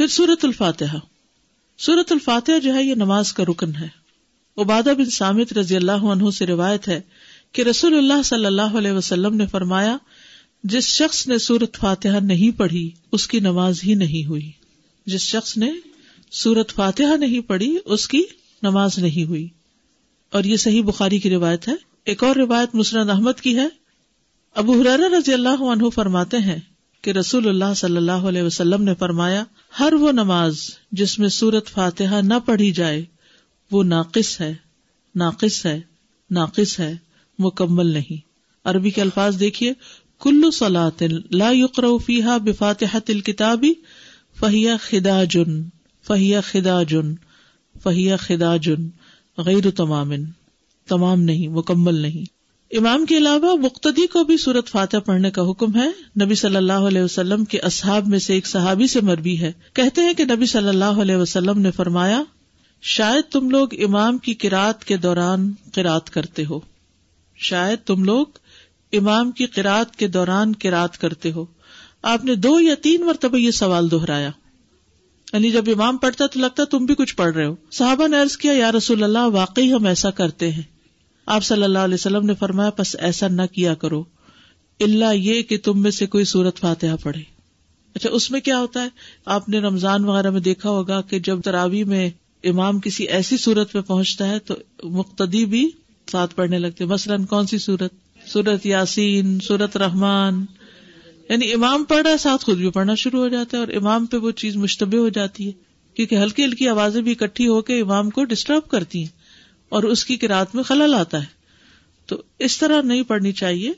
پھر سورت الفاتحہ۔ سورت الفاتحہ جو ہے یہ نماز کا رکن ہے۔ عبادہ بن سامت رضی اللہ عنہ سے روایت ہے کہ رسول اللہ صلی اللہ علیہ وسلم نے فرمایا، جس شخص نے سورت فاتحہ نہیں پڑھی، اس کی نماز ہی نہیں ہوئی۔ جس شخص نے سورت فاتحہ نہیں پڑھی، اس کی نماز نہیں ہوئی۔ اور یہ صحیح بخاری کی روایت ہے۔ ایک اور روایت مسرد احمد کی ہے۔ ابو حرار رضی اللہ عنہ فرماتے ہیں کہ رسول اللہ صلی اللہ علیہ وسلم نے فرمایا ہر وہ نماز جس میں سورت فاتحہ نہ پڑھی جائے، وہ ناقص ہے ناقص ہے ناقص ہے، مکمل نہیں۔ عربی کے الفاظ دیکھیے، کلو سلاط لا یقر فیحا بفاتحت الکتابی فہیا خدا جن فہیا خدا جن فہیا خدا جن غیر تمام تمام نہیں، مکمل نہیں۔ امام کے علاوہ مقتدی کو بھی سورت فاتح پڑھنے کا حکم ہے۔ نبی صلی اللہ علیہ وسلم کے اصحاب میں سے ایک صحابی سے مربی ہے۔ کہتے ہیں کہ نبی صلی اللہ علیہ وسلم نے فرمایا، شاید تم لوگ امام کی کراط کے دوران قرات کرتے ہو۔ شاید تم لوگ امام کی قرات کے دوران قرات کرتے ہو۔ آپ نے دو یا تین مرتبہ یہ سوال دہرایا۔ یعنی جب امام پڑھتا تو لگتا تم بھی کچھ پڑھ رہے ہو۔ صحابہ نے ارض کیا، یا رسول اللہ، واقعی ہم ایسا کرتے ہیں۔ آپ صلی اللہ علیہ وسلم نے فرمایا، بس ایسا نہ کیا کرو۔ اللہ یہ کہ تم میں سے کوئی سورت فاتحہ پڑھے۔ اچھا اس میں کیا ہوتا ہے؟ آپ نے رمضان وغیرہ میں دیکھا ہوگا کہ جب تراوی میں امام کسی ایسی صورت پہ پہنچتا ہے تو مقتدی بھی ساتھ پڑھنے لگتے مثلاً کون سی سورت؟ سورت یاسین، سورت رحمان۔ یعنی امام پڑھ رہا ہے ساتھ خود بھی پڑھنا شروع ہو جاتا ہے اور امام پہ وہ چیز مشتبہ ہو جاتی ہے۔ کیونکہ ہلکی ہلکی آوازیں بھی اکٹھی ہو کے امام کو ڈسٹرب کرتی ہیں۔ اور اس کی کراط میں خلل آتا ہے۔ تو اس طرح نہیں پڑھنی چاہیے۔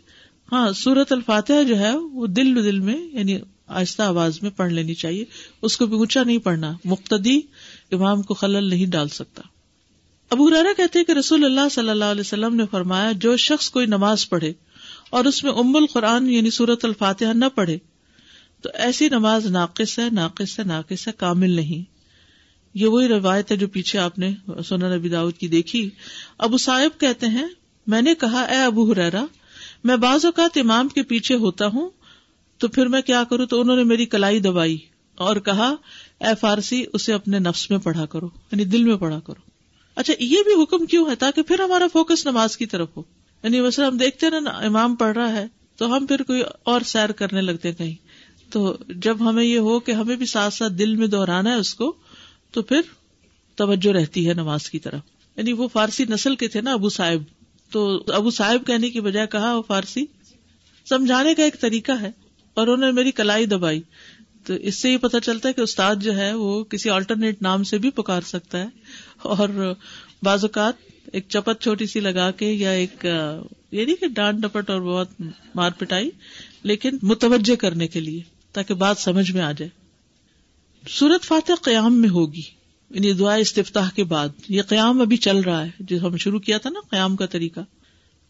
ہاں سورت الفاتحہ جو ہے، وہ دل دل میں یعنی آہستہ آواز میں پڑھ لینی چاہیے۔ اس کو بھی اونچا نہیں پڑھنا۔ مقتدی امام کو خلل نہیں ڈال سکتا۔ ابو رارا کہتے کہ رسول اللہ صلی اللہ علیہ وسلم نے فرمایا، جو شخص کوئی نماز پڑھے اور اس میں ام القرآن یعنی سورت الفاتحہ نہ پڑھے، تو ایسی نماز ناقص ہے ناقص ہے ناقص ہے، کامل نہیں۔ یہ وہی روایت ہے جو پیچھے آپ نے سونا نبی داود کی دیکھی۔ ابو صاحب کہتے ہیں، میں نے کہا، اے ابو حرا میں بعض اوقات امام کے پیچھے ہوتا ہوں، تو پھر میں کیا کروں؟ تو انہوں نے میری کلائی دبائی اور کہا، اے فارسی، اسے اپنے نفس میں پڑھا کرو یعنی دل میں پڑھا کرو۔ اچھا یہ بھی حکم کیوں ہے تاکہ پھر ہمارا فوکس نماز کی طرف ہو؟ یعنی ویسے ہم دیکھتے نا، امام پڑھ رہا ہے، تو ہم پھر کوئی اور سیر کرنے لگتے کہیں۔ تو جب ہمیں یہ ہو کہ ہمیں بھی ساتھ ساتھ دل میں دہرانا ہے اس کو تو پھر توجہ رہتی ہے نماز کی طرف۔ یعنی وہ فارسی نسل کے تھے نا ابو صاحب۔ تو ابو صاحب کہنے کی بجائے کہا، وہ فارسی سمجھانے کا ایک طریقہ ہے اور انہوں نے میری کلائی دبائی۔ تو اس سے یہ پتا چلتا ہے کہ استاد جو ہے وہ کسی آلٹرنیٹ نام سے بھی پکار سکتا ہے۔ اور بعض اوقات ایک چپت چھوٹی سی لگا کے یا ایک، یہ نہیں کہ ڈانٹ ڈپٹ اور بہت مار پٹائی، لیکن متوجہ کرنے کے لیے تاکہ بات سمجھ میں آ جائے۔ سورت فاتح قیام میں ہوگی۔ یعنی دعا استفتاح کے بعد۔ یہ قیام ابھی چل رہا ہے۔ جو ہم شروع کیا تھا نا قیام کا طریقہ۔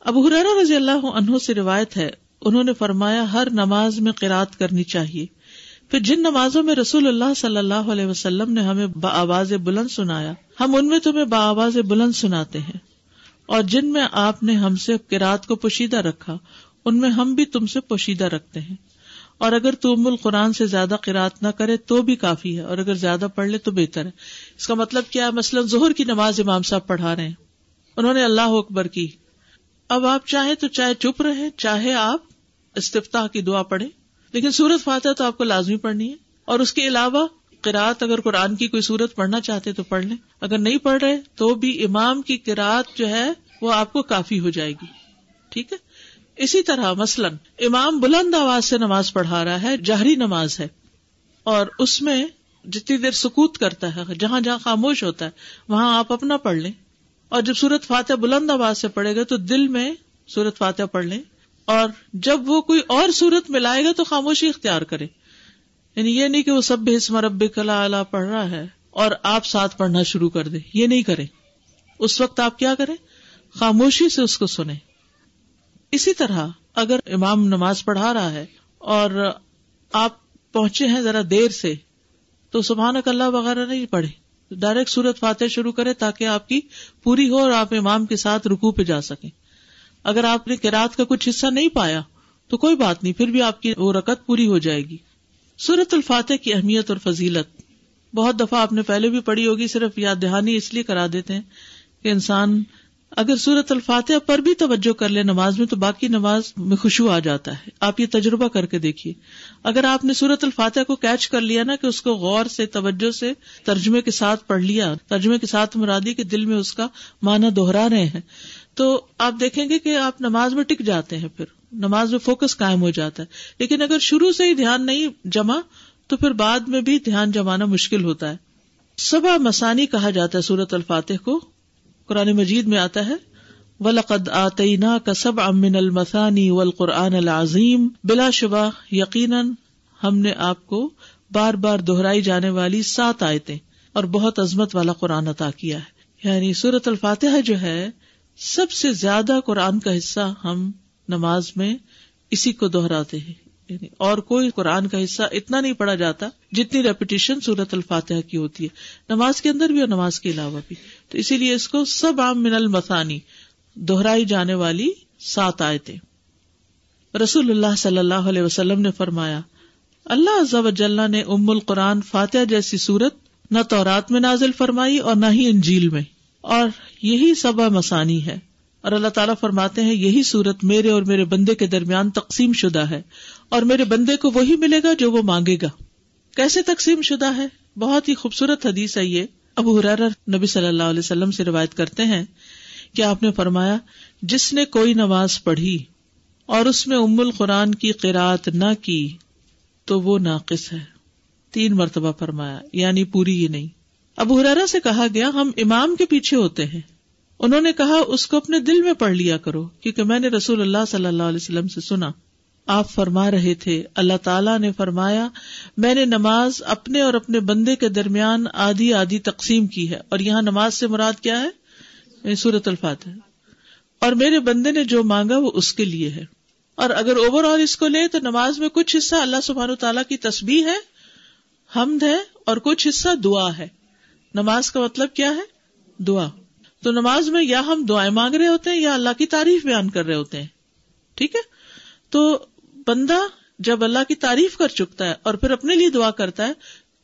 اب حرار رضی اللہ عنہ سے روایت ہے، انہوں نے فرمایا، ہر نماز میں قرات کرنی چاہیے۔ پھر جن نمازوں میں رسول اللہ صلی اللہ علیہ وسلم نے ہمیں آواز بلند سنایا، ہم ان میں تمہیں با آواز بلند سناتے ہیں۔ اور جن میں آپ نے ہم سے قرات کو پوشیدہ رکھا، ان میں ہم بھی تم سے پوشیدہ رکھتے ہیں۔ اور اگر تو ام القرآن سے زیادہ قرات نہ کرے تو بھی کافی ہے، اور اگر زیادہ پڑھ لے تو بہتر ہے۔ اس کا مطلب کیا ہے؟ مثلاً ظہر کی نماز امام صاحب پڑھا رہے ہیں۔ انہوں نے اللہ اکبر کی۔ اب آپ چاہیں تو چاہے چپ رہے، چاہے آپ استفتاح کی دعا پڑھے لیکن سورت فاتح تو آپ کو لازمی پڑھنی ہے۔ اور اس کے علاوہ قرآت، اگر قرآن کی کوئی سورت پڑھنا چاہتے تو پڑھ لیں۔ اگر نہیں پڑھ رہے تو بھی امام کی قرآت جو ہے وہ آپ کو کافی ہو جائے گی۔ ٹھیک ہے؟ اسی طرح مثلاً امام بلند آواز سے نماز پڑھا رہا ہے جہری نماز ہے، اور اس میں جتنی دیر سکوت کرتا ہے، جہاں جہاں خاموش ہوتا ہے، وہاں آپ اپنا پڑھ لیں۔ اور جب سورت فاتح بلند آواز سے پڑھے گا تو دل میں سورت فاتح پڑھ لیں۔ اور جب وہ کوئی اور سورت میں لائے گا تو خاموشی اختیار کرے یعنی یہ نہیں کہ وہ سب حسم رب کلا اعلیٰ پڑھ رہا ہے اور آپ ساتھ پڑھنا شروع کر دیں۔ یہ نہیں کریں۔ اس وقت آپ کیا کریں؟ خاموشی سے اس کو سنیں۔ اسی طرح اگر امام نماز پڑھا رہا ہے اور آپ پہنچے ہیں ذرا دیر سے، تو سبحان اللہ وغیرہ نہیں پڑھے۔ ڈائریکٹ سورت فاتح شروع کرے تاکہ آپ کی پوری ہو اور آپ امام کے ساتھ رکو پہ جا سکیں۔ اگر آپ نے کراط کا کچھ حصہ نہیں پایا، تو کوئی بات نہیں، پھر بھی آپ کی وہ رکت پوری ہو جائے گی۔ سورت الفاتح کی اہمیت اور فضیلت۔ بہت دفعہ آپ نے پہلے بھی پڑھی ہوگی، صرف یاد دہانی اس لیے کرا دیتے ہیں کہ انسان اگر سورت الفاتحہ پر بھی توجہ کر لے نماز میں تو باقی نماز میں خوشبو آ جاتا ہے۔ آپ یہ تجربہ کر کے دیکھیے۔ اگر آپ نے سورت الفاتحہ کو کیچ کر لیا نا کہ اس کو غور سے، توجہ سے، ترجمے کے ساتھ پڑھ لیا، ترجمے کے ساتھ مرادی کے دل میں اس کا معنی دوہرا رہے ہیں، تو آپ دیکھیں گے کہ آپ نماز میں ٹک جاتے ہیں پھر۔ نماز میں فوکس قائم ہو جاتا ہے۔ لیکن اگر شروع سے ہی دھیان نہیں جمع، تو پھر بعد میں بھی دھیان جمانا مشکل ہوتا ہے۔ سبا مسانی کہا جاتا ہے سورت الفاتح کو۔ قرآن مجید میں آتا ہے، ولقد آتینا کا سب امن المسانی و القرآن العظیم بلا شبہ، یقیناً ہم نے آپ کو بار بار دہرائی جانے والی سات آیتیں اور بہت عظمت والا قرآن عطا کیا ہے۔ یعنی سورت الفاتحہ جو ہے، سب سے زیادہ قرآن کا حصہ ہم نماز میں اسی کو دہراتے ہیں۔ یعنی اور کوئی قرآن کا حصہ اتنا نہیں پڑھا جاتا جتنی ریپیٹیشن سورت الفاتحہ کی ہوتی ہے۔ نماز کے اندر بھی اور نماز کے علاوہ بھی۔ تو اسی لیے اس کو سب عام من المسانی دہرائی جانے والی سات آئے تھے رسول اللہ صلی اللہ علیہ وسلم نے فرمایا، اللہ نے ام القرآن فاتح جیسی صورت نہ تورات میں نازل فرمائی اور نہ ہی انجیل میں۔ اور یہی سبا مسانی ہے۔ اور اللہ تعالیٰ فرماتے ہیں، یہی صورت میرے اور میرے بندے کے درمیان تقسیم شدہ ہے۔ اور میرے بندے کو وہی ملے گا جو وہ مانگے گا۔ کیسے تقسیم شدہ ہے؟ بہت ہی خوبصورت حدیث ہے یہ۔ ابو حرار نبی صلی اللہ علیہ وسلم سے روایت کرتے ہیں کہ آپ نے فرمایا، جس نے کوئی نماز پڑھی اور اس میں ام القرآن کی قرآت نہ کی، تو وہ ناقص ہے۔ تین مرتبہ فرمایا یعنی پوری ہی نہیں۔ ابو حرارا سے کہا گیا، ہم امام کے پیچھے ہوتے ہیں۔ انہوں نے کہا، اس کو اپنے دل میں پڑھ لیا کرو، کیونکہ میں نے رسول اللہ صلی اللہ علیہ وسلم سے سنا۔ آپ فرما رہے تھے۔ اللہ تعالیٰ نے فرمایا، میں نے نماز اپنے اور اپنے بندے کے درمیان آدھی آدھی تقسیم کی ہے۔ اور یہاں نماز سے مراد کیا ہے؟ سورت الفات ہے اور میرے بندے نے جو مانگا وہ اس کے لیے ہے۔ اور اگر اوور آل اس کو لے تو نماز میں کچھ حصہ اللہ سبحان تعالیٰ کی تسبیح ہے، حمد ہے اور کچھ حصہ دعا ہے۔ نماز کا مطلب کیا ہے؟ دعا۔ تو نماز میں یا ہم دعائیں مانگ رہے ہوتے ہیں یا اللہ کی تعریف بیان کر رہے ہوتے ہیں۔ ٹھیک ہے؟ تو بندہ جب اللہ کی تعریف کر چکتا ہے اور پھر اپنے لیے دعا کرتا ہے،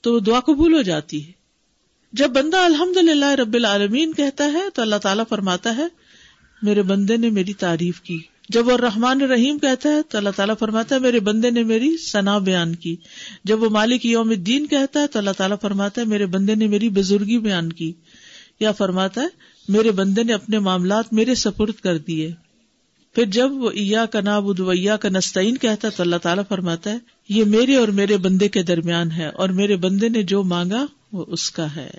تو دعا قبول ہو جاتی ہے۔ جب بندہ الحمد للہ رب العالمین کہتا ہے، تو اللہ تعالیٰ فرماتا ہے، میرے بندے نے میری تعریف کی۔ جب وہ رحمان رحیم کہتا ہے، تو اللہ تعالیٰ فرماتا ہے، میرے بندے نے میری ثنا بیان کی۔ جب وہ مالک یوم الدین کہتا ہے، تو اللہ تعالیٰ فرماتا ہے، میرے بندے نے میری بزرگی بیان کی۔ یا فرماتا ہے، میرے بندے نے اپنے معاملات میرے سپرد کر دیے۔ پھر جب وہ ایا کا نابود ویا کا نستعین کہتا تو اللہ تعالیٰ فرماتا ہے، یہ میرے اور میرے بندے کے درمیان ہے اور میرے بندے نے جو مانگا وہ اس کا ہے۔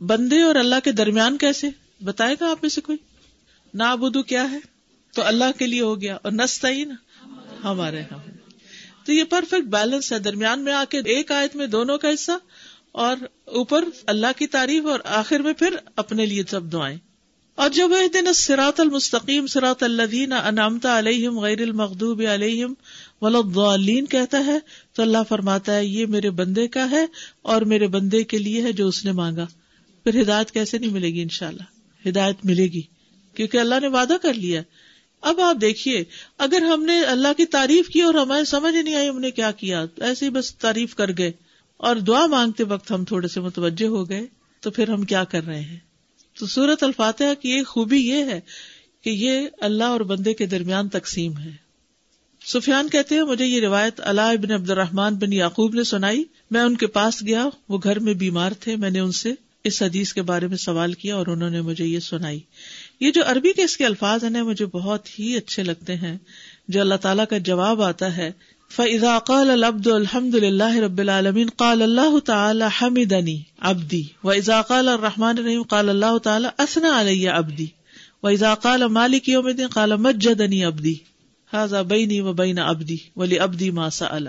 بندے اور اللہ کے درمیان کیسے؟ بتائے گا آپ میں سے کوئی؟ نابودو کیا ہے؟ تو اللہ کے لیے ہو گیا اور نستعین ہمارے ہاں۔ تو یہ پرفیکٹ بیلنس ہے۔ درمیان میں آ کے ایک آیت میں دونوں کا حصہ اور اوپر اللہ کی تعریف اور آخر میں پھر اپنے لیے سب دعائیں۔ اور جب دن سراط المستقیم سراط الدین انامتا علیہم غیر المخوب علیہم ولین کہتا ہے، تو اللہ فرماتا ہے، یہ میرے بندے کا ہے اور میرے بندے کے لیے ہے جو اس نے مانگا۔ پھر ہدایت کیسے نہیں ملے گی انشاءاللہ؟ ہدایت ملے گی۔ کیونکہ اللہ نے وعدہ کر لیا اب آپ دیکھیے، اگر ہم نے اللہ کی تعریف کی اور ہمیں سمجھ نہیں آئی ہم نے کیا کیا، ایسے ہی بس تعریف کر گئے اور دعا مانگتے وقت ہم تھوڑے سے متوجہ ہو گئے، تو پھر ہم کیا کر رہے ہیں؟ تو سورت الفاتحہ کی ایک خوبی یہ ہے کہ یہ اللہ اور بندے کے درمیان تقسیم ہے۔ سفیان کہتے ہیں، مجھے یہ روایت اللہ ابن عبد الرحمان بن یعقوب نے سنائی۔ میں ان کے پاس گیا، وہ گھر میں بیمار تھے۔ میں نے ان سے اس حدیث کے بارے میں سوال کیا اور انہوں نے مجھے یہ سنائی۔ یہ جو عربی کے اس کے الفاظ ہیں، مجھے بہت ہی اچھے لگتے ہیں۔ جو اللہ تعالیٰ کا جواب آتا ہے فضا قال العبد الحمد للہ رب العالمین قال اللہ تعالی حمدنی ابدی و اذا قال الرحمن الرحیم قال اللہ تعالی اسنا علیہ ابدی و اذا قال مالک یوم الدین قال مجدنی ابدی هذا بینی و بین ابدی ولی ابدی ما سأل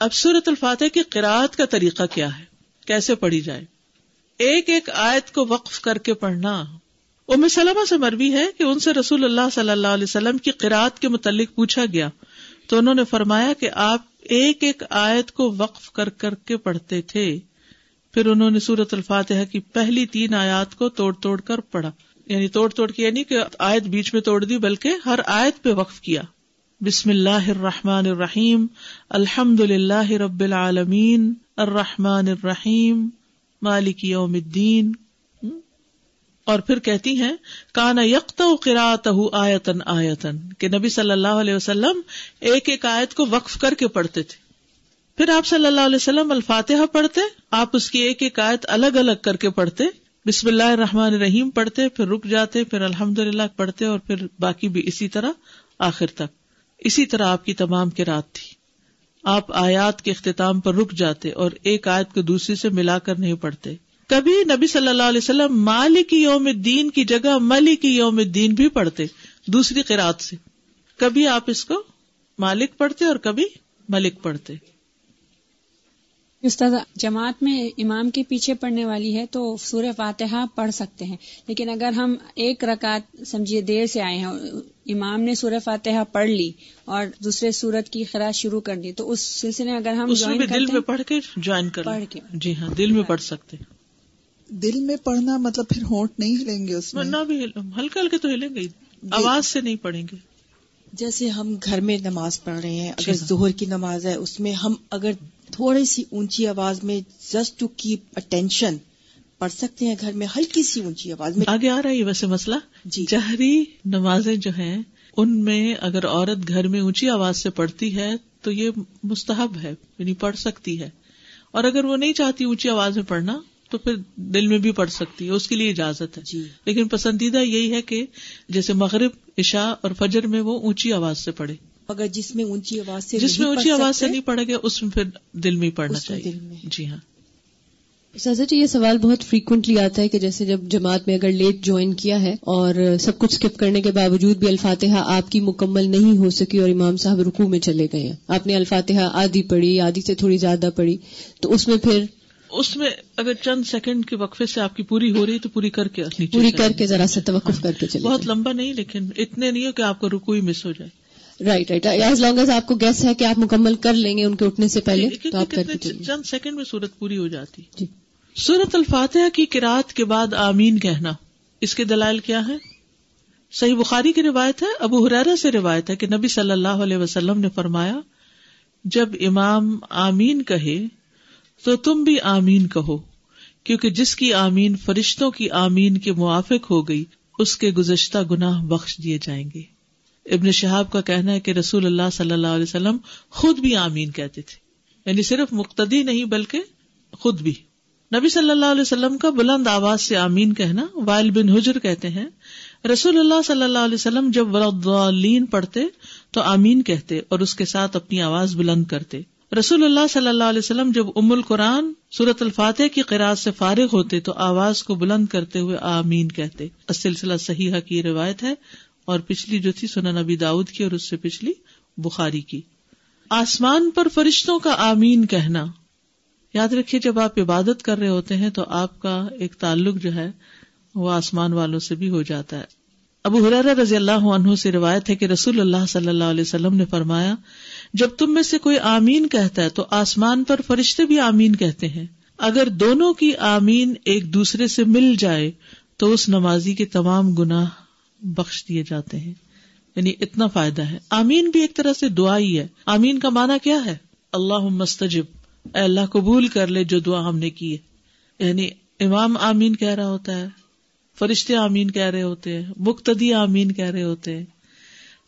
اب سورت الفاتح کی قرآت کا طریقہ کیا ہے؟ کیسے پڑھی جائے؟ ایک ایک آیت کو وقف کر کے پڑھنا۔ ام سلمہ سے مروی ہے کہ ان سے رسول اللہ صلی اللہ علیہ وسلم کی قرآت کے متعلق پوچھا گیا۔ تو انہوں نے فرمایا کہ آپ ایک ایک آیت کو وقف کر کر کے پڑھتے تھے۔ پھر انہوں نے سورت الفاتحہ کی پہلی تین آیات کو توڑ توڑ کر پڑھا۔ یعنی توڑ توڑ کے یعنی کہ آیت بیچ میں توڑ دی، بلکہ ہر آیت پہ وقف کیا۔ بسم اللہ الرحمن الرحیم۔ الحمد للہ رب العالمین۔ الرحمن الرحیم۔ مالک یوم الدین۔ اور پھر کہتی ہیں، کانا یکت آیتن آیتن، کہ نبی صلی اللہ علیہ وسلم ایک ایک آیت کو وقف کر کے پڑھتے تھے۔ پھر آپ صلی اللہ علیہ وسلم الفاتحہ پڑھتے، آپ اس کی ایک ایک آیت الگ الگ کر کے پڑھتے، بسم اللہ الرحمن الرحیم پڑھتے، پھر رک جاتے، پھر الحمد للہ پڑھتے، اور پھر باقی بھی اسی طرح آخر تک۔ اسی طرح آپ کی تمام کی رات تھی۔ آپ آیات کے اختتام پر رک جاتے اور ایک آیت کو دوسری سے ملا کر نہیں پڑھتے۔ کبھی نبی صلی اللہ علیہ وسلم مالک یوم الدین کی جگہ ملک یوم الدین بھی پڑھتے دوسری قرآت سے۔ کبھی آپ اس کو مالک پڑھتے اور کبھی ملک پڑھتے۔ استاد جماعت میں امام کے پیچھے پڑھنے والی ہے تو سورہ فاتحہ پڑھ سکتے ہیں۔ لیکن اگر ہم ایک رکعت سمجھیے دیر سے آئے ہیں امام نے سورہ فاتحہ پڑھ لی اور دوسرے سورت کی خراج شروع کر دی تو اس سلسلے میں اگر ہم دل میں پڑھ کے جوائن کر پڑھ کے۔ جی ہاں دل میں پڑھ سکتے۔ دل میں پڑھنا مطلب پھر ہونٹ نہیں ہلیں گے اس میں؟ نہ بھی ہلکے ہلکے تو ہلیں گے آواز سے نہیں پڑھیں گے۔ جیسے ہم گھر میں نماز پڑھ رہے ہیں اگر ظہر کی نماز ہے اس میں ہم اگر تھوڑی سی اونچی آواز میں جسٹ ٹو کیپ اٹینشن پڑھ سکتے ہیں گھر میں ہلکی سی اونچی آواز میں۔ آگے آ رہا ہے ویسے مسئلہ۔ جی۔ جہری نمازیں جو ہیں ان میں اگر عورت گھر میں اونچی آواز سے پڑھتی ہے تو یہ مستحب ہے یعنی پڑھ سکتی ہے۔ اور اگر وہ نہیں چاہتی اونچی آواز میں پڑھنا تو پھر دل میں بھی پڑھ سکتی ہے اس کے لیے اجازت ہے۔ جی۔ لیکن پسندیدہ یہی ہے کہ جیسے مغرب عشاء اور فجر میں وہ اونچی آواز سے پڑھے۔ اگر جس میں اونچی آواز سے جس میں اونچی آواز سے نہیں پڑے گا اس میں پھر دل میں پڑھنا چاہیے۔ جی ہاں۔ سازا جی یہ سوال بہت فریکوینٹلی آتا ہے کہ جیسے جب جماعت میں اگر لیٹ جوائن کیا ہے اور سب کچھ اسکپ کرنے کے باوجود بھی الفاتحہ آپ کی مکمل نہیں ہو سکی اور امام صاحب رکو میں چلے گئے ہیں۔ آپ نے الفاتحہ آدھی پڑھی آدھی سے تھوڑی زیادہ پڑھی تو اس میں پھر اس میں اگر چند سیکنڈ کے وقفے سے آپ کی پوری ہو رہی تو پوری کر کے پوری کر کے ذرا سا توقف کر کے بہت لمبا نہیں لیکن اتنے نہیں ہو کہ آپ کو رکو ہی مس ہو جائے۔ Right right as long as آپ کو گیس ہے کہ آپ مکمل کر لیں گے ان کے اٹھنے سے پہلے تو آپ چند سیکنڈ میں سورت پوری ہو جاتی۔ جی۔ سورت الفاتحہ کی کراط کے بعد آمین کہنا۔ اس کے دلائل کیا ہے صحیح بخاری کی روایت ہے ابو حرارا سے روایت ہے کہ نبی صلی اللہ علیہ وسلم نے فرمایا جب امام آمین کہے تو تم بھی آمین کہو، کیونکہ جس کی آمین فرشتوں کی آمین کے موافق ہو گئی، اس کے گزشتہ گناہ بخش دیے جائیں گے۔ ابن شہاب کا کہنا ہے کہ رسول اللہ صلی اللہ علیہ وسلم خود بھی آمین کہتے تھے۔ یعنی صرف مقتدی نہیں، بلکہ خود بھی۔ نبی صلی اللہ علیہ وسلم کا بلند آواز سے آمین کہنا وائل بن حجر کہتے ہیں۔ رسول اللہ صلی اللہ علیہ وسلم جب ولادین پڑھتے تو آمین کہتے اور اس کے ساتھ اپنی آواز بلند کرتے۔ رسول اللہ صلی اللہ علیہ وسلم جب ام القرآن سورت الفاتح کی قرآد سے فارغ ہوتے تو آواز کو بلند کرتے ہوئے آمین کہتے۔ سلسلہ صحیح کی روایت ہے اور پچھلی جو تھی سنا نبی داؤد کی اور اس سے پچھلی بخاری کی۔ آسمان پر فرشتوں کا آمین کہنا۔ یاد رکھیے جب آپ عبادت کر رہے ہوتے ہیں تو آپ کا ایک تعلق جو ہے وہ آسمان والوں سے بھی ہو جاتا ہے۔ ابو حرار رضی اللہ عنہ سے روایت ہے کہ رسول اللہ صلی اللہ علیہ وسلم نے فرمایا جب تم میں سے کوئی آمین کہتا ہے تو آسمان پر فرشتے بھی آمین کہتے ہیں۔ اگر دونوں کی آمین ایک دوسرے سے مل جائے تو اس نمازی کے تمام گناہ بخش دیے جاتے ہیں۔ یعنی اتنا فائدہ ہے۔ آمین بھی ایک طرح سے دعا ہی ہے۔ آمین کا معنی کیا ہے؟ اللہ مستجب اے اللہ قبول کر لے جو دعا ہم نے کی ہے۔ یعنی امام آمین کہہ رہا ہوتا ہے، فرشتے آمین کہہ رہے ہوتے ہیں، مقتدی آمین کہہ رہے ہوتے ہیں۔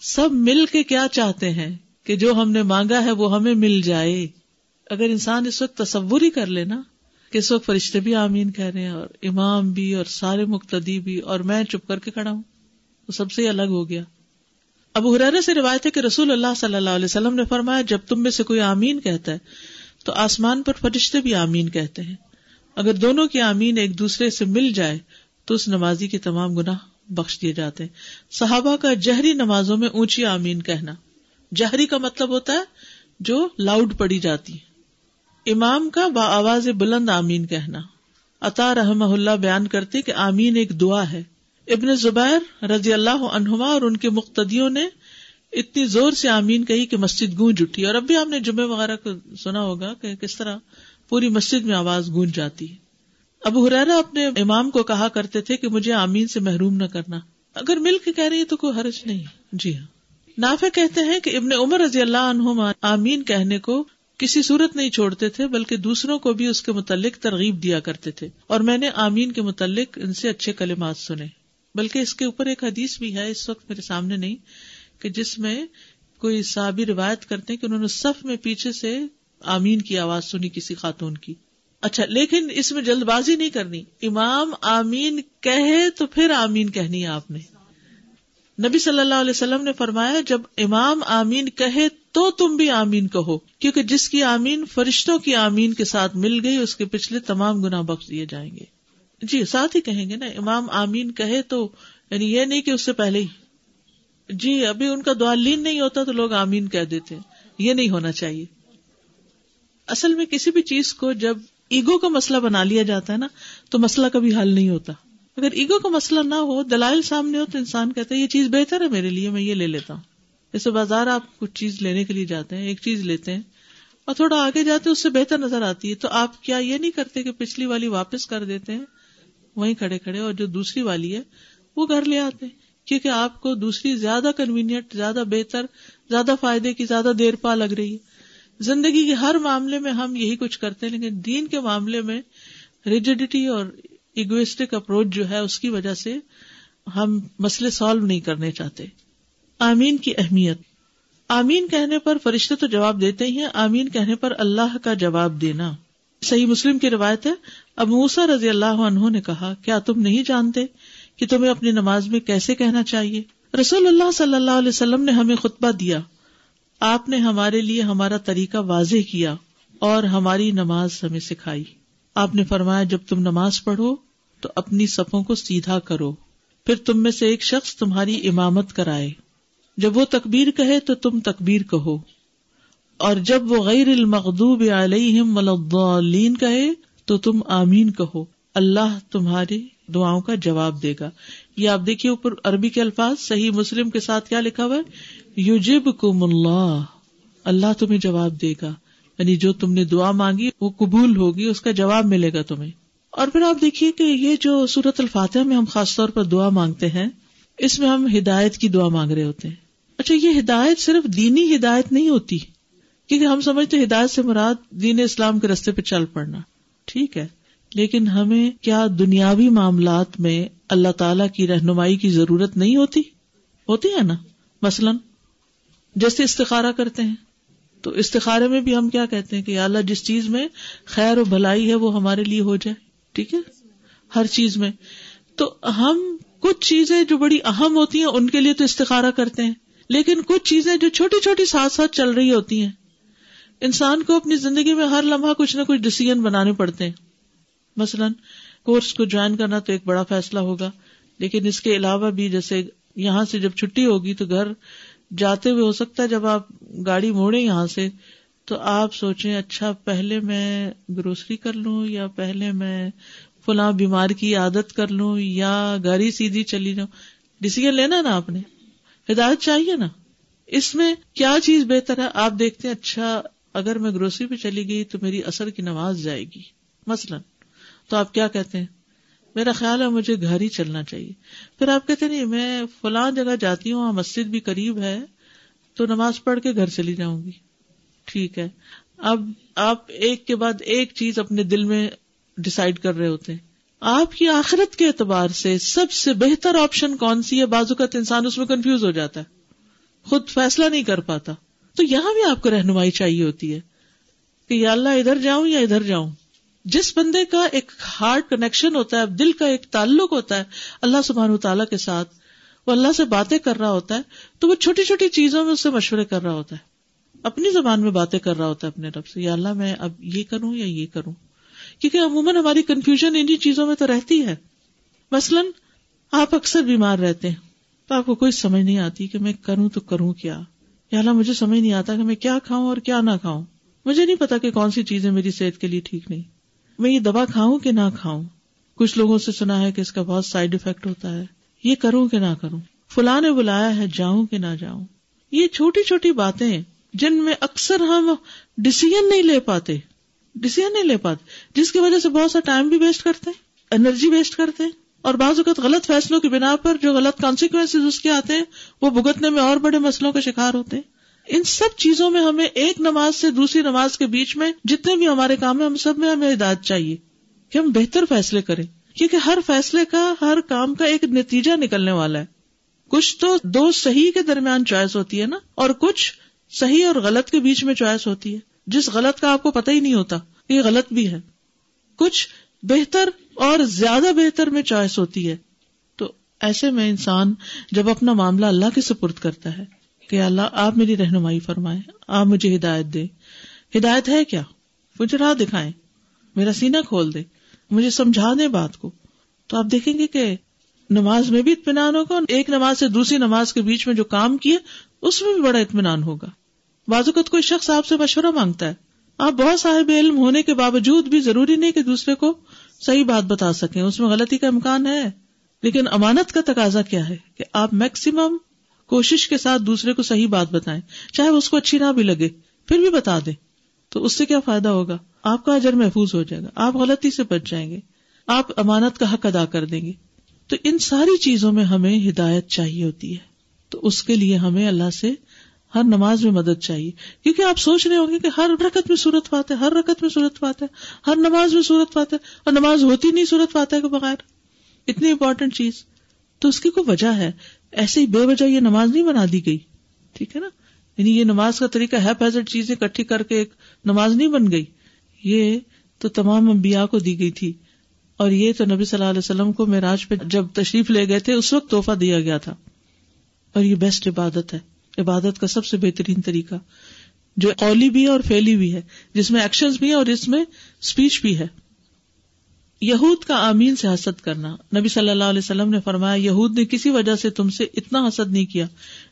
سب مل کے کیا چاہتے ہیں؟ کہ جو ہم نے مانگا ہے وہ ہمیں مل جائے۔ اگر انسان اس وقت تصور ہی کر لے نا کہ اس وقت فرشتے بھی آمین کہہ رہے ہیں اور امام بھی اور سارے مقتدی بھی اور میں چپ کر کے کھڑا ہوں، وہ سب سے الگ ہو گیا۔ ابو حرارے سے روایت ہے کہ رسول اللہ صلی اللہ علیہ وسلم نے فرمایا، جب تم میں سے کوئی آمین کہتا ہے تو آسمان پر فرشتے بھی آمین کہتے ہیں۔ اگر دونوں کی آمین ایک دوسرے سے مل جائے تو اس نمازی کے تمام گناہ بخش دیے جاتے ہیں۔ صحابہ کا جہری نمازوں میں اونچی آمین کہنا۔ جہری کا مطلب ہوتا ہے جو لاؤڈ پڑی جاتی ہے۔ امام کا با آواز بلند آمین کہنا۔ عطا رحم اللہ بیان کرتے کہ آمین ایک دعا ہے۔ ابن زبیر رضی اللہ عنہما اور ان کے مقتدیوں نے اتنی زور سے آمین کہی کہ مسجد گونج اٹھی۔ اور اب بھی آپ نے جمعے وغیرہ کو سنا ہوگا کہ کس طرح پوری مسجد میں آواز گونج جاتی ہے۔ ابو حرارا اپنے امام کو کہا کرتے تھے کہ مجھے آمین سے محروم نہ کرنا۔ اگر مل کے کہہ رہی ہے تو کوئی حرج نہیں۔ جی ہاں۔ نافع کہتے ہیں کہ ابن عمر رضی اللہ عنہ آمین کہنے کو کسی صورت نہیں چھوڑتے تھے، بلکہ دوسروں کو بھی اس کے متعلق ترغیب دیا کرتے تھے۔ اور میں نے آمین کے متعلق ان سے اچھے کلمات سنے۔ بلکہ اس کے اوپر ایک حدیث بھی ہے، اس وقت میرے سامنے نہیں، کہ جس میں کوئی صحابی روایت کرتے ہیں کہ انہوں نے صف میں پیچھے سے آمین کی آواز سنی کسی خاتون کی۔ اچھا لیکن اس میں جلد بازی نہیں کرنی۔ امام آمین کہے تو پھر آمین کہنی ہے آپ نے۔ نبی صلی اللہ علیہ وسلم نے فرمایا، جب امام آمین کہے تو تم بھی آمین کہو، کیونکہ جس کی آمین فرشتوں کی آمین کے ساتھ مل گئی، اس کے پچھلے تمام گنا بخش دیے جائیں گے۔ جی ساتھ ہی کہیں گے نا، امام آمین کہے تو یعنی یہ نہیں کہ اس سے پہلے ہی۔ جی ابھی ان کا دعالین نہیں ہوتا تو لوگ آمین کہہ دیتے یہ نہیں ہونا چاہیے۔ اصل میں کسی بھی چیز کو جب ایگو کا مسئلہ بنا لیا جاتا ہے نا، تو مسئلہ کبھی حل نہیں ہوتا۔ اگر ایگو کا مسئلہ نہ ہو، دلائل سامنے ہو تو انسان کہتا ہے، یہ چیز بہتر ہے میرے لیے، میں یہ لے لیتا ہوں۔ جیسے بازار آپ کچھ چیز لینے کے لیے جاتے ہیں، ایک چیز لیتے ہیں اور تھوڑا آگے جاتے اس سے بہتر نظر آتی ہے۔ تو آپ کیا یہ نہیں کرتے کہ پچھلی والی واپس کر دیتے ہیں؟ وہیں کھڑے کھڑے اور جو دوسری والی ہے، وہ گھر لے آتے کیونکہ آپ کو دوسری زیادہ کنوینئنٹ زیادہ بہتر، زیادہ فائدے کی، زیادہ دیر پا لگ رہی ہے۔ زندگی کے ہر معاملے میں ہم یہی کچھ کرتے ہیں، لیکن دین کے معاملے میں ریجیڈیٹی اور ایگوسٹک اپروچ جو ہے، اس کی وجہ سے ہم مسئلے سالو نہیں کرنے چاہتے۔ آمین کی اہمیت۔ آمین کہنے پر فرشتے تو جواب دیتے ہی ہیں، آمین کہنے پر اللہ کا جواب دینا۔ صحیح مسلم کی روایت ہے اب موسا رضی اللہ عنہ نے کہا، کیا تم نہیں جانتے کہ تمہیں اپنی نماز میں کیسے کہنا چاہیے؟ رسول اللہ صلی اللہ علیہ وسلم نے ہمیں خطبہ دیا۔ آپ نے ہمارے لیے ہمارا طریقہ واضح کیا اور ہماری نماز ہمیں سکھائی۔ آپ نے فرمایا، جب تم نماز پڑھو تو اپنی صفوں کو سیدھا کرو۔ پھر تم میں سے ایک شخص تمہاری امامت کرائے۔ جب وہ تکبیر کہے تو تم تکبیر کہو۔ اور جب وہ غیر المغضوب علیہم ولین کہے تو تم آمین کہو۔ اللہ تمہاری دعاؤں کا جواب دے گا۔ یہ آپ دیکھیے اوپر عربی کے الفاظ، صحیح مسلم کے ساتھ کیا لکھا ہوا ہے؟ یوجب کم اللہ۔ اللہ تمہیں جواب دے گا۔ یعنی جو تم نے دعا مانگی وہ قبول ہوگی، اس کا جواب ملے گا تمہیں۔ اور پھر آپ دیکھیے کہ یہ جو سورت الفاتحہ میں ہم خاص طور پر دعا مانگتے ہیں، اس میں ہم ہدایت کی دعا مانگ رہے ہوتے ہیں۔ اچھا یہ ہدایت صرف دینی ہدایت نہیں ہوتی، کیونکہ ہم سمجھتے ہدایت سے مراد دین اسلام کے رستے پہ چل پڑنا۔ ٹھیک ہے، لیکن ہمیں کیا دنیاوی معاملات میں اللہ تعالی کی رہنمائی کی ضرورت نہیں ہوتی؟ ہوتی ہے نا؟ مثلاً، جیسے استخارہ کرتے ہیں، تو استخارے میں بھی ہم کیا کہتے ہیں کہ اللہ جس چیز میں خیر و بھلائی ہے وہ ہمارے لیے ہو جائے۔ ٹھیک ہے؟ ہر چیز میں۔ تو ہم کچھ چیزیں جو بڑی اہم ہوتی ہیں، ان کے لیے تو استخارہ کرتے ہیں۔ لیکن کچھ چیزیں جو چھوٹی چھوٹی ساتھ ساتھ چل رہی ہوتی ہیں۔ انسان کو اپنی زندگی میں ہر لمحہ کچھ نہ کچھ ڈسیزن بنانے پڑتے ہیں۔ مثلاً کورس کو جوائن کرنا تو ایک بڑا فیصلہ ہوگا۔ لیکن اس کے علاوہ بھی جیسے یہاں سے جب چھٹی ہوگی تو گھر جاتے ہوئے ہو سکتا ہے جب آپ گاڑی موڑے یہاں سے۔ تو آپ سوچیں اچھا پہلے میں گروسری کر لوں یا پہلے میں فلاں بیمار کی عادت کر لوں یا گاڑی سیدھی چلی جاؤں؟ ڈسیزن لینا نا آپ نے؟ ہدایت چاہیے نا؟ اس میں کیا چیز بہتر ہے؟ آپ دیکھتے ہیں اچھا اگر میں گروسری پہ چلی گئی تو میری اثر کی نماز جائے گی، مثلاً۔ تو آپ کیا کہتے ہیں؟ میرا خیال ہے مجھے گھر ہی چلنا چاہیے۔ پھر آپ کہتے نہیں، میں فلاں جگہ جاتی ہوں مسجد بھی قریب ہے، تو نماز پڑھ کے گھر چلی جاؤں گی۔ ٹھیک ہے۔ اب آپ ایک کے بعد ایک چیز اپنے دل میں ڈسائڈ کر رہے ہوتے ہیں۔ آپ کی آخرت کے اعتبار سے سب سے بہتر آپشن کون سی ہے؟ بازو کا انسان اس میں کنفیوز ہو جاتا ہے۔ خود فیصلہ نہیں کر پاتا۔ تو یہاں بھی آپ کو رہنمائی چاہیے ہوتی ہے کہ یا اللہ ادھر جاؤں یا ادھر جاؤں۔ جس بندے کا ایک ہارٹ کنیکشن ہوتا ہے دل کا ایک تعلق ہوتا ہے، اللہ سبحان تعالیٰ کے ساتھ وہ اللہ سے باتیں کر رہا ہوتا ہے، تو وہ چھوٹی چھوٹی چیزوں میں اس سے مشورے کر رہا ہوتا ہے۔ اپنی زبان میں باتیں کر رہا ہوتا ہے اپنے رب سے، یا اللہ میں اب یہ کروں یا یہ کروں؟ کیونکہ عموماً ہماری کنفیوژن انہیں چیزوں میں تو رہتی ہے۔ مثلاً آپ اکثر بیمار رہتے ہیں، تو آپ کو کوئی سمجھ نہیں آتی کہ میں کروں تو کروں کیا؟ یا اللہ مجھے سمجھ نہیں آتا کہ میں کیا کھاؤں اور کیا نہ کھاؤں۔ مجھے نہیں پتا کہ کون سی چیزیں میری صحت کے لیے ٹھیک نہیں۔ میں یہ دوا کھاؤں کہ نہ کھاؤں؟ کچھ لوگوں سے سنا ہے کہ اس کا بہت سائڈ افیکٹ ہوتا ہے۔ یہ کروں کہ نہ کروں؟ فلاں نے بلایا ہے، جاؤں کہ نہ جاؤں؟ یہ چھوٹی چھوٹی باتیں جن میں اکثر ہم ڈسیزن نہیں لے پاتے ڈسیزن نہیں لے پاتے، جس کی وجہ سے بہت سا ٹائم بھی ویسٹ کرتے ہیں انرجی ویسٹ کرتے ہیں، اور بعض اوقات غلط فیصلوں کی بنا پر جو غلط کانسیکوینس اس کے آتے ہیں، وہ بھگتنے میں اور بڑے مسئلوں کا شکار ہوتے ہیں۔ ان سب چیزوں میں ہمیں ایک نماز سے دوسری نماز کے بیچ میں جتنے بھی ہمارے کام ہیں، ہم سب میں ہمیں ہدایت چاہیے کہ ہم بہتر فیصلے کریں۔ کیونکہ ہر فیصلے کا، ہر کام کا ایک نتیجہ نکلنے والا ہے۔ کچھ تو دو صحیح کے درمیان چوائس ہوتی ہے نا، اور کچھ صحیح اور غلط کے بیچ میں چوائس ہوتی ہے۔ جس غلط کا آپ کو پتہ ہی نہیں ہوتا، یہ غلط بھی ہے۔ کچھ بہتر اور زیادہ بہتر میں چوائس ہوتی ہے۔ تو ایسے میں انسان جب اپنا معاملہ اللہ کے سپرد کرتا ہے کہ اللہ، آپ میری رہنمائی فرمائے آپ مجھے ہدایت دے ہدایت ہے کیا؟ مجھے راہ دکھائے میرا سینہ کھول دے مجھے سمجھا دے بات کو۔ تو آپ دیکھیں گے کہ نماز میں بھی اطمینان ہوگا ایک نماز سے دوسری نماز کے بیچ میں جو کام کیے اس میں بھی بڑا اطمینان ہوگا۔ بازوقت کوئی شخص آپ سے مشورہ مانگتا ہے۔ آپ بہت صاحب علم ہونے کے باوجود بھی ضروری نہیں کہ دوسرے کو صحیح بات بتا سکیں۔ اس میں غلطی کا امکان ہے۔ لیکن امانت کا تقاضا کیا ہے کہ آپ میکسیمم کوشش کے ساتھ دوسرے کو صحیح بات بتائیں۔ چاہے اس کو اچھی نہ بھی لگے، پھر بھی بتا دیں۔ تو اس سے کیا فائدہ ہوگا؟ آپ کا اجر محفوظ ہو جائے گا۔ آپ غلطی سے بچ جائیں گے۔ آپ امانت کا حق ادا کر دیں گے۔ تو ان ساری چیزوں میں ہمیں ہدایت چاہیے ہوتی ہے۔ تو اس کے لیے ہمیں اللہ سے ہر نماز میں مدد چاہیے۔ کیونکہ آپ سوچ رہے ہوں گے کہ ہر رکت میں صورت پاتے ہر رکت میں صورت پاتے ہر نماز میں صورت پاتے اور نماز ہوتی نہیں صورت پاتے کے بغیر۔ اتنی امپورٹینٹ چیز۔ تو اس کی کوئی وجہ ہے؟ ایسے ہی بے وجہ یہ نماز نہیں بنا دی گئی۔ ٹھیک ہے نا؟ یعنی یہ نماز کا طریقہ ہے پیزٹ چیزیں اکٹھی کر کے ایک نماز نہیں بن گئی۔ یہ تو تمام انبیاء کو دی گئی تھی۔ اور یہ تو نبی صلی اللہ علیہ وسلم کو میراج پہ جب تشریف لے گئے تھے، اس وقت تحفہ دیا گیا تھا۔ اور یہ بیسٹ عبادت ہے۔ عبادت کا سب سے بہترین طریقہ۔ جو قولی بھی ہے اور فیلی بھی ہے۔ جس میں ایکشن بھی ہے اور اس میں اسپیچ بھی ہے۔ یہود کا آمین سے حسد کرنا۔ نبی صلی اللہ علیہ وسلم نے فرمایا، یہود نے کسی وجہ سے تم سے اتنا حسد نہیں کیا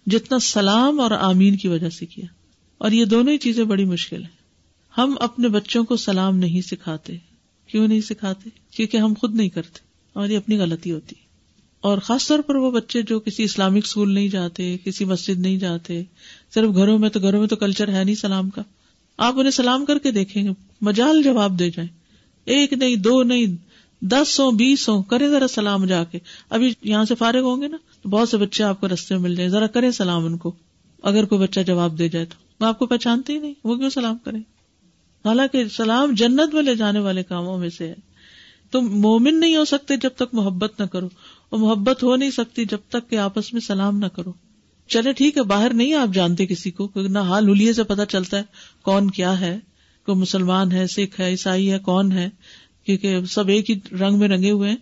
جتنا سلام اور آمین کی وجہ سے کیا۔ اور یہ دونوں ہی چیزیں بڑی مشکل ہیں۔ ہم اپنے بچوں کو سلام نہیں سکھاتے۔ کیوں نہیں سکھاتے؟ کیونکہ ہم خود نہیں کرتے اور یہ اپنی غلطی ہوتی۔ ہے اور خاص طور پر وہ بچے جو کسی اسلامک اسکول نہیں جاتے، کسی مسجد نہیں جاتے، صرف گھروں میں تو، گھروں میں تو کلچر ہے نہیں سلام کا۔ آپ انہیں سلام کر کے دیکھیں گے، مجال جواب دے جائیں۔ ایک نہیں، دو نہیں، دس ہو بیس ہو کرے ذرا سلام جا کے۔ ابھی یہاں سے فارغ ہوں گے نا، تو بہت سے بچے آپ کو رستے میں مل جائیں۔ ذرا کرے سلام ان کو۔ اگر کوئی بچہ جواب دے جائے تو۔ وہ آپ کو پہچانتے ہی نہیں، وہ کیوں سلام کریں؟ حالانکہ سلام جنت میں لے جانے والے کاموں میں سے ہے۔ تم مومن نہیں ہو سکتے جب تک محبت نہ کرو۔ اور محبت ہو نہیں سکتی جب تک کہ آپس میں سلام نہ کرو۔ چلے ٹھیک ہے، باہر نہیں آپ جانتے کسی کو نہ حال حلیے سے پتا چلتا ہے کون کیا ہے، کوئی مسلمان ہے، سکھ ہے، عیسائی ہے، کون ہے، کیونکہ سب ایک ہی رنگ میں رنگے ہوئے ہیں۔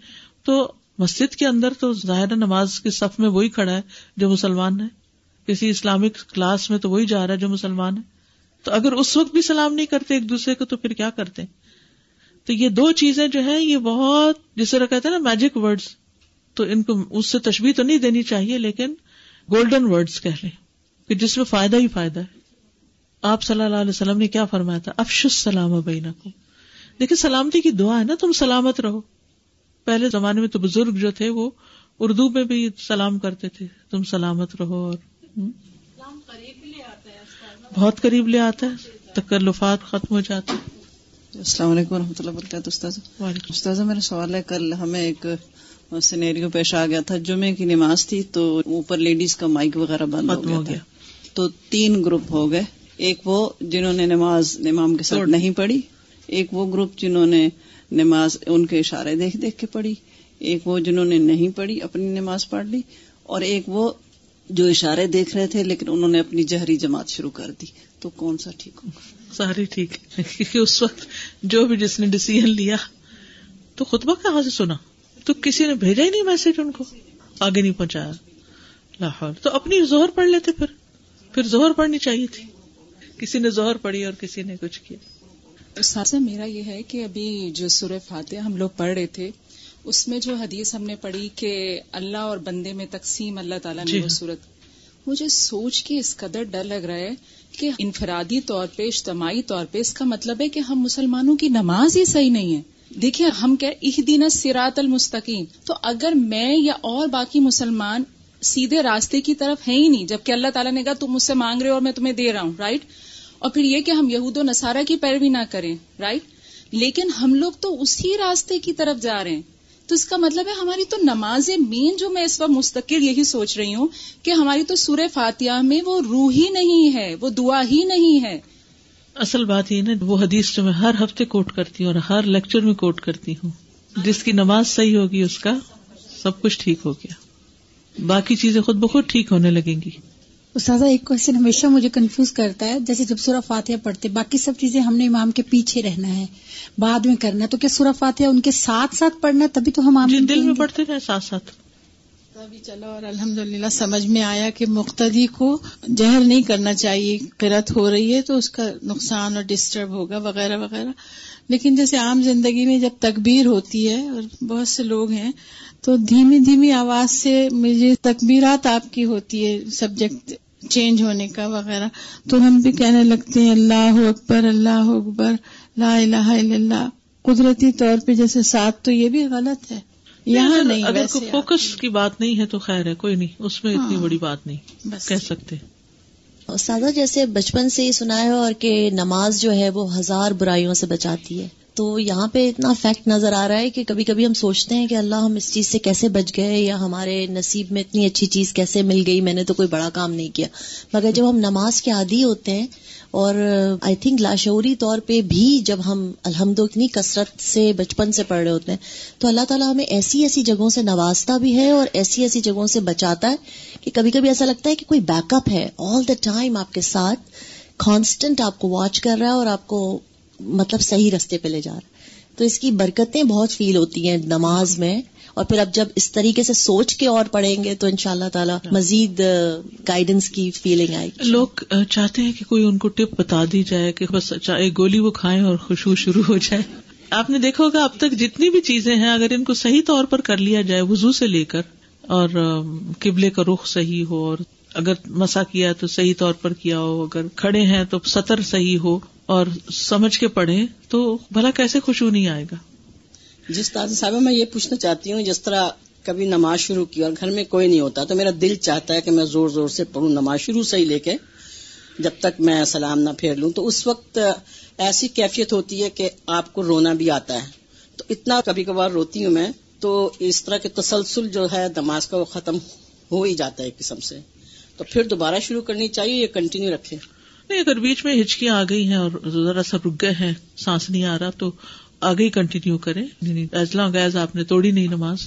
تو مسجد کے اندر تو ظاہر نماز کے صف میں وہی کھڑا ہے جو مسلمان ہے۔ کسی اسلامک کلاس میں تو وہی جا رہا ہے جو مسلمان ہے۔ تو اگر اس وقت بھی سلام نہیں کرتے ایک دوسرے کو تو پھر کیا کرتے؟ تو یہ دو چیزیں جو ہے یہ بہت، جس طرح کہتے ہیں نا میجک ورڈز تو ان کو اس سے تشبیح تو نہیں دینی چاہیے لیکن گولڈن ورڈز کہہ لیں کہ جس میں فائدہ ہی فائدہ ہے۔ آپ صلی اللہ علیہ وسلم نے کیا فرمایا تھا؟ افش السلام بین کو دیکھیے سلامتی کی دعا ہے نا تم سلامت رہو۔ پہلے زمانے میں تو بزرگ جو تھے وہ اردو میں بھی سلام کرتے تھے۔ تم سلامت رہو اور بہت قریب لے آتا ہے۔ تکلفات ختم ہو جاتے السلام علیکم و رحمۃ اللہ وبرکاتہ استاذ استاذ میرا سوال ہے کل ہمیں ایک سینیریو پیش آ گیا تھا جمعے کی نماز تھی تو اوپر لیڈیز کا مائک وغیرہ بند ہو گیا تو تین گروپ ہو گئے۔ ایک وہ جنہوں نے نماز امام کے ساتھ نہیں پڑھی ایک وہ گروپ جنہوں نے نماز ان کے اشارے دیکھ دیکھ کے پڑھی ایک وہ جنہوں نے نہیں پڑھی اپنی نماز پڑھ لی اور ایک وہ جو اشارے دیکھ رہے تھے لیکن انہوں نے اپنی جہری جماعت شروع کر دی۔ تو کون سا ٹھیک ہوگا؟ ساری ٹھیک کیونکہ اس وقت جو بھی جس نے ڈسیزن لیا تو خطبہ کہاں سے سنا؟ تو کسی نے بھیجا ہی نہیں میسج ان کو؟ آگے نہیں پہنچایا۔ لاہور تو اپنی زہر پڑھ لیتے پھر۔ پھر زہر پڑھنی چاہیے تھی۔ کسی نے زہر پڑھی اور کسی نے کچھ کیا۔ ساتھ میرا یہ ہے کہ ابھی جو سورہ فاتح ہم لوگ پڑھ رہے تھے اس میں جو حدیث ہم نے پڑھی کہ اللہ اور بندے میں تقسیم اللہ تعالیٰ نے جی وہ ہاں۔ صورت۔ مجھے سوچ کے اس قدر ڈر لگ رہا ہے کہ انفرادی طور پہ اجتماعی طور پہ اس کا مطلب ہے کہ ہم مسلمانوں کی نماز ہی صحیح نہیں ہے۔ دیکھیے، ہم کہ اح دین سیرات المستقیم۔ تو اگر میں یا اور باقی مسلمان سیدھے راستے کی طرف ہے ہی نہیں، جبکہ اللہ تعالیٰ نے کہا، تم مجھ سے مانگ رہے ہو اور میں تمہیں دے رہا ہوں رائٹ اور پھر یہ کہ ہم یہود و نصارہ کی پیروی نہ کریں رائٹ لیکن ہم لوگ تو اسی راستے کی طرف جا رہے ہیں۔ تو اس کا مطلب ہے، ہماری تو نماز مین جو میں اس وقت مستقل یہی سوچ رہی ہوں کہ ہماری تو سورہ فاتحہ میں وہ روح ہی نہیں ہے، وہ دعا ہی نہیں ہے۔ اصل بات یہ نا وہ حدیث جو میں ہر ہفتے کوٹ کرتی ہوں اور ہر لیکچر میں کوٹ کرتی ہوں۔ جس کی نماز صحیح ہوگی اس کا سب کچھ ٹھیک ہو گیا۔ باقی چیزیں خود بخود ٹھیک ہونے لگیں گی۔ استاذہ ایک کوشچن ہمیشہ مجھے کنفیوز کرتا ہے۔ جیسے جب سورہ فاتحہ پڑھتے باقی سب چیزیں ہم نے امام کے پیچھے رہنا ہے بعد میں کرنا ہے۔ تو کیا سورہ فاتحہ ان کے ساتھ ساتھ پڑھنا تبھی تو ہم جی دل میں پڑھتے رہے ساتھ ساتھ۔ بھی چلو اور الحمد للہ سمجھ میں آیا کہ مقتدی کو جہر نہیں کرنا چاہیے، قرت ہو رہی ہے تو اس کا نقصان اور ڈسٹرب ہوگا، وغیرہ وغیرہ۔ لیکن جیسے عام زندگی میں جب تکبیر ہوتی ہے اور بہت سے لوگ ہیں، تو دھیمی دھیمی آواز سے مجھے تکبیرات آپ کی ہوتی ہے سبجیکٹ چینج ہونے کا، وغیرہ۔ تو ہم بھی کہنے لگتے ہیں، اللہ اکبر اللہ اکبر، لا الہ الا اللہ۔ قدرتی طور پہ جیسے ساتھ تو یہ بھی غلط ہے۔ یہاں نہیں اگر کوئی فوکس کی بات نہیں ہے تو خیر ہے کوئی نہیں اس میں اتنی ہاں۔ بڑی بات نہیں کہہ سکتے۔ سادہ جیسے بچپن سے ہی سنا ہے اور کہ نماز جو ہے وہ ہزار برائیوں سے بچاتی ہے۔ تو یہاں پہ اتنا فیکٹ نظر آ رہا ہے کہ کبھی کبھی ہم سوچتے ہیں کہ اللہ ہم اس چیز سے کیسے بچ گئے یا ہمارے نصیب میں اتنی اچھی چیز کیسے مل گئی میں نے تو کوئی بڑا کام نہیں کیا۔ مگر جب ہم نماز کے عادی ہوتے ہیں اور آئی تھنک لاشعوری طور پہ بھی جب ہم الحمد اتنی کثرت سے بچپن سے پڑھ رہے ہوتے ہیں، تو اللہ تعالیٰ ہمیں ایسی ایسی جگہوں سے نوازتا بھی ہے اور ایسی ایسی جگہوں سے بچاتا ہے کہ کبھی کبھی ایسا لگتا ہے کہ کوئی بیک اپ ہے۔ آل دا ٹائم آپ کے ساتھ کانسٹنٹ آپ کو واچ کر رہا ہے اور آپ کو مطلب صحیح رستے پہ لے جا رہا ہے۔ تو اس کی برکتیں بہت فیل ہوتی ہیں نماز میں۔ اور پھر اب جب اس طریقے سے سوچ کے اور پڑھیں گے تو ان شاء اللہ تعالیٰ مزید گائیڈنس کی فیلنگ آئے گی۔ لوگ چاہتے ہیں کہ کوئی ان کو ٹپ بتا دی جائے کہ بس ایک گولی وہ کھائیں اور خوشبو شروع ہو جائے۔ آپ نے دیکھا ہوگا اب تک جتنی بھی چیزیں ہیں اگر ان کو صحیح طور پر کر لیا جائے وزو سے لے کر اور قبلے کا رخ صحیح ہو اور اگر مسا کیا تو صحیح طور پر کیا ہو اگر کھڑے ہیں تو سطر صحیح ہو اور سمجھ کے پڑھے تو بھلا کیسے خوشبو نہیں آئے گا؟ جس طرح صاحبہ، میں یہ پوچھنا چاہتی ہوں، جس طرح کبھی نماز شروع کی اور گھر میں کوئی نہیں ہوتا، تو میرا دل چاہتا ہے کہ میں زور زور سے پڑھوں، نماز شروع سے ہی لے کے جب تک میں سلام نہ پھیر لوں۔ تو اس وقت ایسی کیفیت ہوتی ہے کہ آپ کو رونا بھی آتا ہے۔ تو اتنا کبھی کبھار روتی ہوں میں، تو اس طرح کے تسلسل جو ہے، نماز کا وہ ختم ہو ہی جاتا ہے ایک قسم سے۔ تو پھر دوبارہ شروع کرنی چاہیے یا کنٹینیو رکھے نہیں، اگر بیچ میں ہچکیاں آ گئی ہیں اور ذرا سا رک گئے ہیں، سانس نہیں آ رہا، تو آگے ہی کنٹینیو کریں۔ ایز لانگ ایز آپ نے توڑی نہیں نماز۔